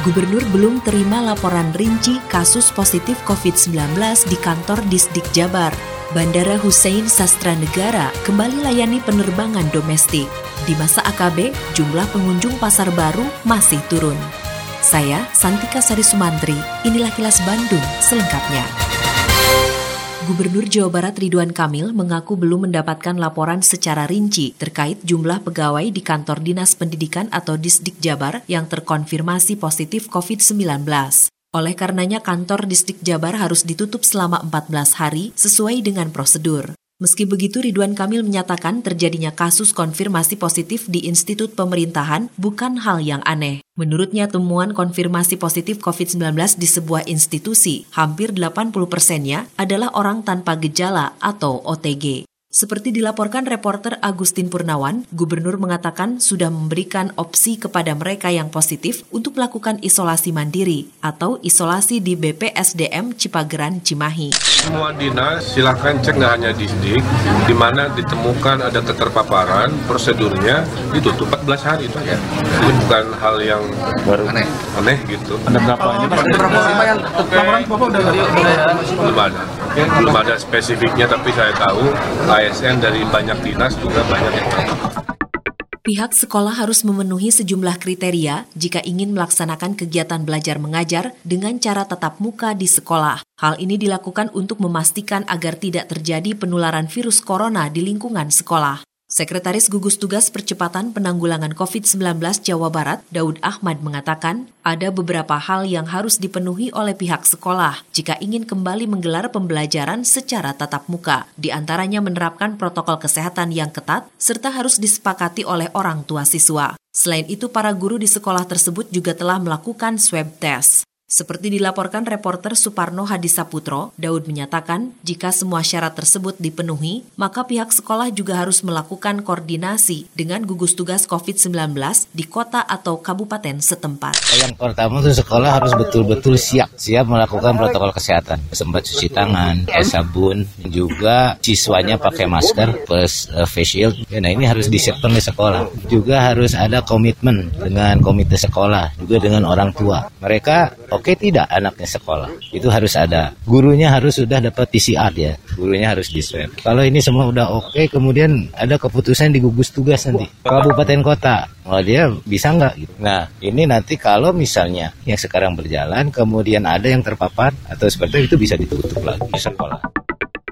Gubernur belum terima laporan rinci kasus positif COVID-19 di kantor Disdik Jabar. Bandara Hussein Sastra Negara kembali layani penerbangan domestik. Di masa AKB, jumlah pengunjung pasar baru masih turun. Saya, Santika Sari Sumantri, inilah kilas Bandung selengkapnya. Gubernur Jawa Barat Ridwan Kamil mengaku belum mendapatkan laporan secara rinci terkait jumlah pegawai di kantor Dinas Pendidikan atau Disdik Jabar yang terkonfirmasi positif COVID-19. Oleh karenanya kantor Disdik Jabar harus ditutup selama 14 hari sesuai dengan prosedur. Meski begitu, Ridwan Kamil menyatakan terjadinya kasus konfirmasi positif di institut pemerintahan bukan hal yang aneh. Menurutnya, temuan konfirmasi positif COVID-19 di sebuah institusi, hampir 80 persennya adalah orang tanpa gejala atau OTG. Seperti dilaporkan reporter Agustin Purnawan, gubernur mengatakan sudah memberikan opsi kepada mereka yang positif untuk melakukan isolasi mandiri atau isolasi di BPSDM Cipageran Cimahi. Semua dinas silahkan cek nggak hanya di SDIK, di mana ditemukan ada keterpaparan, prosedurnya ditutup 14 hari itu ya. Ini bukan hal yang baru aneh, aneh gitu. Ada berapa ini? Ada berapa yang laporan Bapak udah belum ada. Belum ada spesifiknya tapi saya tahu ASN dari banyak dinas juga banyak yang Pihak sekolah harus memenuhi sejumlah kriteria jika ingin melaksanakan kegiatan belajar mengajar dengan cara tatap muka di sekolah. Hal ini dilakukan untuk memastikan agar tidak terjadi penularan virus corona di lingkungan sekolah. Sekretaris Gugus Tugas Percepatan Penanggulangan COVID-19 Jawa Barat, Daud Ahmad mengatakan, ada beberapa hal yang harus dipenuhi oleh pihak sekolah jika ingin kembali menggelar pembelajaran secara tatap muka, di antaranya menerapkan protokol kesehatan yang ketat serta harus disepakati oleh orang tua siswa. Selain itu, para guru di sekolah tersebut juga telah melakukan swab test. Seperti dilaporkan reporter Suparno Hadisaputro, Daud menyatakan jika semua syarat tersebut dipenuhi, maka pihak sekolah juga harus melakukan koordinasi dengan gugus tugas COVID-19 di kota atau kabupaten setempat. Yang pertama itu sekolah harus betul-betul siap, siap melakukan protokol kesehatan. Sempat cuci tangan, pakai sabun, juga siswanya pakai masker plus uh, face shield. Ya, nah ini harus disiapkan di sekolah. Juga harus ada komitmen dengan komite sekolah, juga dengan orang tua. Mereka oke tidak anaknya sekolah. Itu harus ada. Gurunya harus sudah dapat PCR ya. Gurunya harus di kalau ini semua udah oke kemudian ada keputusan di gugus tugas nanti. Kabupaten kota oh dia bisa nggak gitu. nah ini nanti kalau misalnya yang sekarang berjalan kemudian ada yang terpapar atau seperti itu bisa ditutup lagi sekolah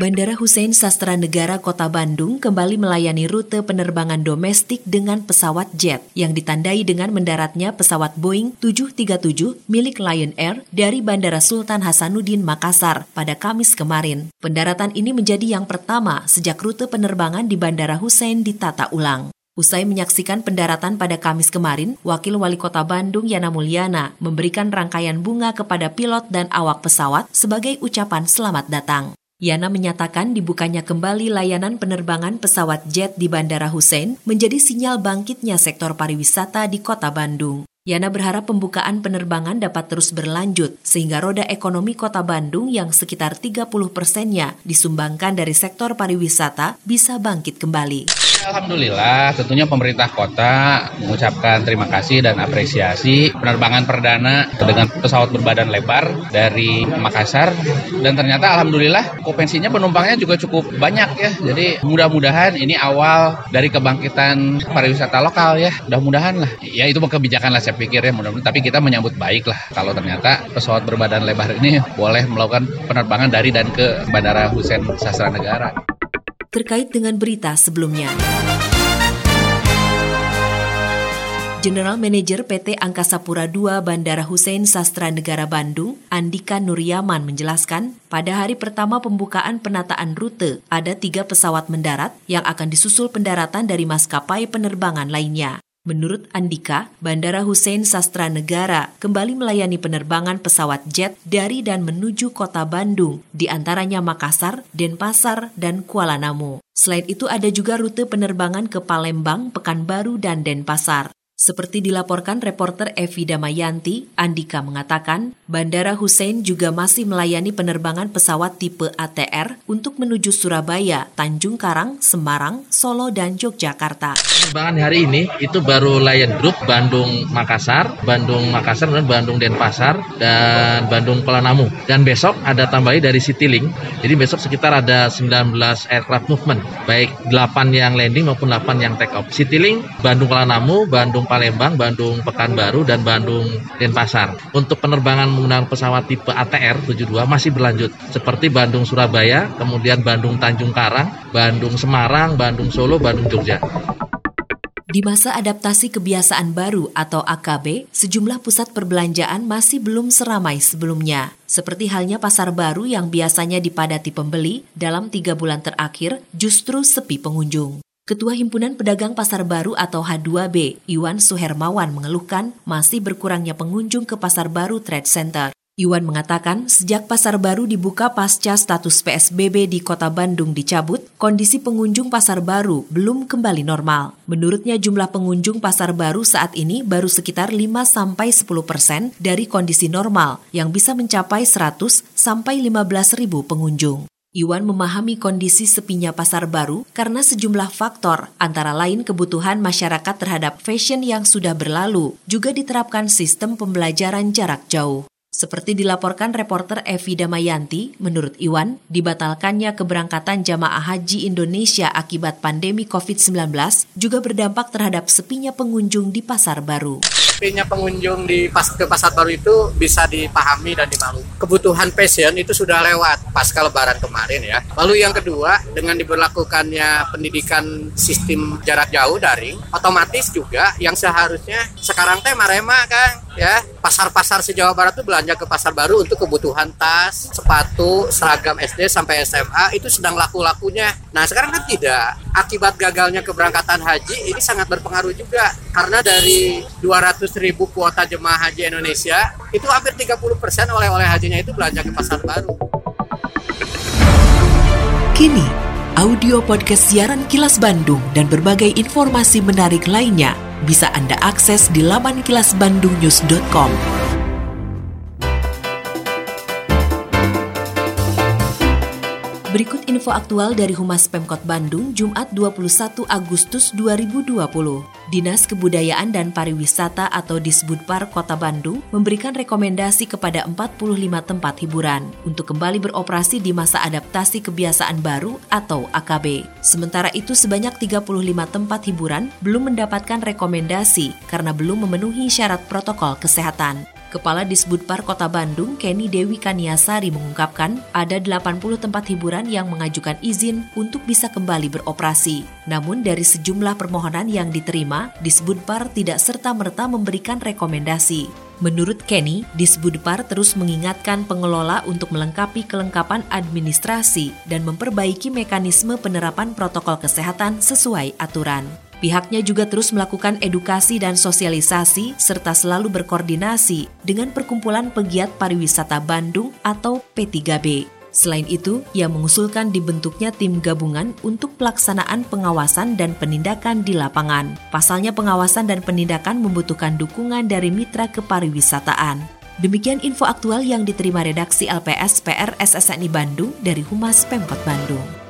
Bandara Hussein Sastra Negara Kota Bandung kembali melayani rute penerbangan domestik dengan pesawat jet yang ditandai dengan mendaratnya pesawat Boeing 737 milik Lion Air dari Bandara Sultan Hasanuddin Makassar pada Kamis kemarin. Pendaratan ini menjadi yang pertama sejak rute penerbangan di Bandara Hussein ditata ulang. Usai menyaksikan pendaratan pada Kamis kemarin, Wakil Wali Kota Bandung Yana Mulyana memberikan rangkaian bunga kepada pilot dan awak pesawat sebagai ucapan selamat datang. Yana menyatakan dibukanya kembali layanan penerbangan pesawat jet di Bandara Hussein menjadi sinyal bangkitnya sektor pariwisata di kota Bandung. Yana berharap pembukaan penerbangan dapat terus berlanjut sehingga roda ekonomi kota Bandung yang sekitar 30 persennya disumbangkan dari sektor pariwisata bisa bangkit kembali. Alhamdulillah, tentunya pemerintah kota mengucapkan terima kasih dan apresiasi penerbangan perdana dengan pesawat berbadan lebar dari Makassar dan ternyata alhamdulillah okupansinya penumpangnya juga cukup banyak ya. Jadi mudah-mudahan ini awal dari kebangkitan pariwisata lokal ya. Mudah-mudahan lah. Ya itu kebijakan lah saya pikir ya mudah-mudahan. Tapi kita menyambut baik lah kalau ternyata pesawat berbadan lebar ini boleh melakukan penerbangan dari dan ke Bandara Hussein Sastra Negara terkait dengan berita sebelumnya. General Manager PT Angkasa Pura II Bandara Hussein Sastra Negara Bandung, Andika Nuryaman menjelaskan, pada hari pertama pembukaan penataan rute, ada tiga pesawat mendarat yang akan disusul pendaratan dari maskapai penerbangan lainnya. Menurut Andika, Bandara Hussein Sastra Negara kembali melayani penerbangan pesawat jet dari dan menuju kota Bandung, di antaranya Makassar, Denpasar, dan Kuala Namu. Selain itu ada juga rute penerbangan ke Palembang, Pekanbaru, dan Denpasar. Seperti dilaporkan reporter Evi Damayanti, Andika mengatakan, Bandara Hussein juga masih melayani penerbangan pesawat tipe ATR untuk menuju Surabaya, Tanjung Karang, Semarang, Solo, dan Yogyakarta. Penerbangan hari ini itu baru Lion Group Bandung Makassar, Bandung Makassar dan Bandung Denpasar dan Bandung Kuala Namu. Dan besok ada tambahi dari Citylink. Jadi besok sekitar ada 19 aircraft movement, baik 8 yang landing maupun 8 yang take off. Citylink, Bandung Kuala Namu, Bandung Palembang, Bandung Pekanbaru, dan Bandung Denpasar. Untuk penerbangan menggunakan pesawat tipe ATR 72 masih berlanjut, seperti Bandung Surabaya, kemudian Bandung Tanjung Karang, Bandung Semarang, Bandung Solo, Bandung Jogja. Di masa adaptasi kebiasaan baru atau AKB, sejumlah pusat perbelanjaan masih belum seramai sebelumnya. Seperti halnya pasar baru yang biasanya dipadati pembeli, dalam tiga bulan terakhir justru sepi pengunjung. Ketua Himpunan Pedagang Pasar Baru atau H2B, Iwan Suhermawan mengeluhkan masih berkurangnya pengunjung ke Pasar Baru Trade Center. Iwan mengatakan sejak pasar baru dibuka pasca status PSBB di kota Bandung dicabut, kondisi pengunjung pasar baru belum kembali normal. Menurutnya jumlah pengunjung pasar baru saat ini baru sekitar 5-10 persen dari kondisi normal yang bisa mencapai 100 sampai 15 ribu pengunjung. Iwan memahami kondisi sepinya pasar baru karena sejumlah faktor, antara lain kebutuhan masyarakat terhadap fashion yang sudah berlalu, juga diterapkan sistem pembelajaran jarak jauh. Seperti dilaporkan reporter Evi Damayanti, menurut Iwan, dibatalkannya keberangkatan jamaah haji Indonesia akibat pandemi COVID-19 juga berdampak terhadap sepinya pengunjung di pasar baru sepinya pengunjung di pas ke pasar baru itu bisa dipahami dan dimaklumi. Kebutuhan passion itu sudah lewat pasca lebaran kemarin ya. Lalu yang kedua dengan diberlakukannya pendidikan sistem jarak jauh daring, otomatis juga yang seharusnya sekarang teh marema kan ya pasar-pasar se-Jawa Barat itu belanja ke pasar baru untuk kebutuhan tas, sepatu, seragam SD sampai SMA itu sedang laku-lakunya. Nah sekarang kan tidak. Akibat gagalnya keberangkatan haji ini sangat berpengaruh juga karena dari 200 ribu kuota jemaah haji Indonesia itu hampir 30 persen oleh-oleh hajinya itu belanja ke pasar baru. Kini, audio podcast siaran Kilas Bandung dan berbagai informasi menarik lainnya bisa Anda akses di laman kilasbandungnews.com. Berikut info aktual dari Humas Pemkot Bandung, Jumat 21 Agustus 2020. Dinas Kebudayaan dan Pariwisata atau Disbudpar Kota Bandung memberikan rekomendasi kepada 45 tempat hiburan untuk kembali beroperasi di masa adaptasi kebiasaan baru atau AKB. Sementara itu sebanyak 35 tempat hiburan belum mendapatkan rekomendasi karena belum memenuhi syarat protokol kesehatan. Kepala Disbudpar Kota Bandung, Kenny Dewi Kaniasari mengungkapkan ada 80 tempat hiburan yang mengajukan izin untuk bisa kembali beroperasi. Namun dari sejumlah permohonan yang diterima, Disbudpar tidak serta-merta memberikan rekomendasi. Menurut Kenny, Disbudpar terus mengingatkan pengelola untuk melengkapi kelengkapan administrasi dan memperbaiki mekanisme penerapan protokol kesehatan sesuai aturan. Pihaknya juga terus melakukan edukasi dan sosialisasi serta selalu berkoordinasi dengan Perkumpulan Pegiat Pariwisata Bandung atau P3B. Selain itu, ia mengusulkan dibentuknya tim gabungan untuk pelaksanaan pengawasan dan penindakan di lapangan. Pasalnya pengawasan dan penindakan membutuhkan dukungan dari mitra kepariwisataan. Demikian info aktual yang diterima redaksi LPS PR SSNI Bandung dari Humas Pemkot Bandung.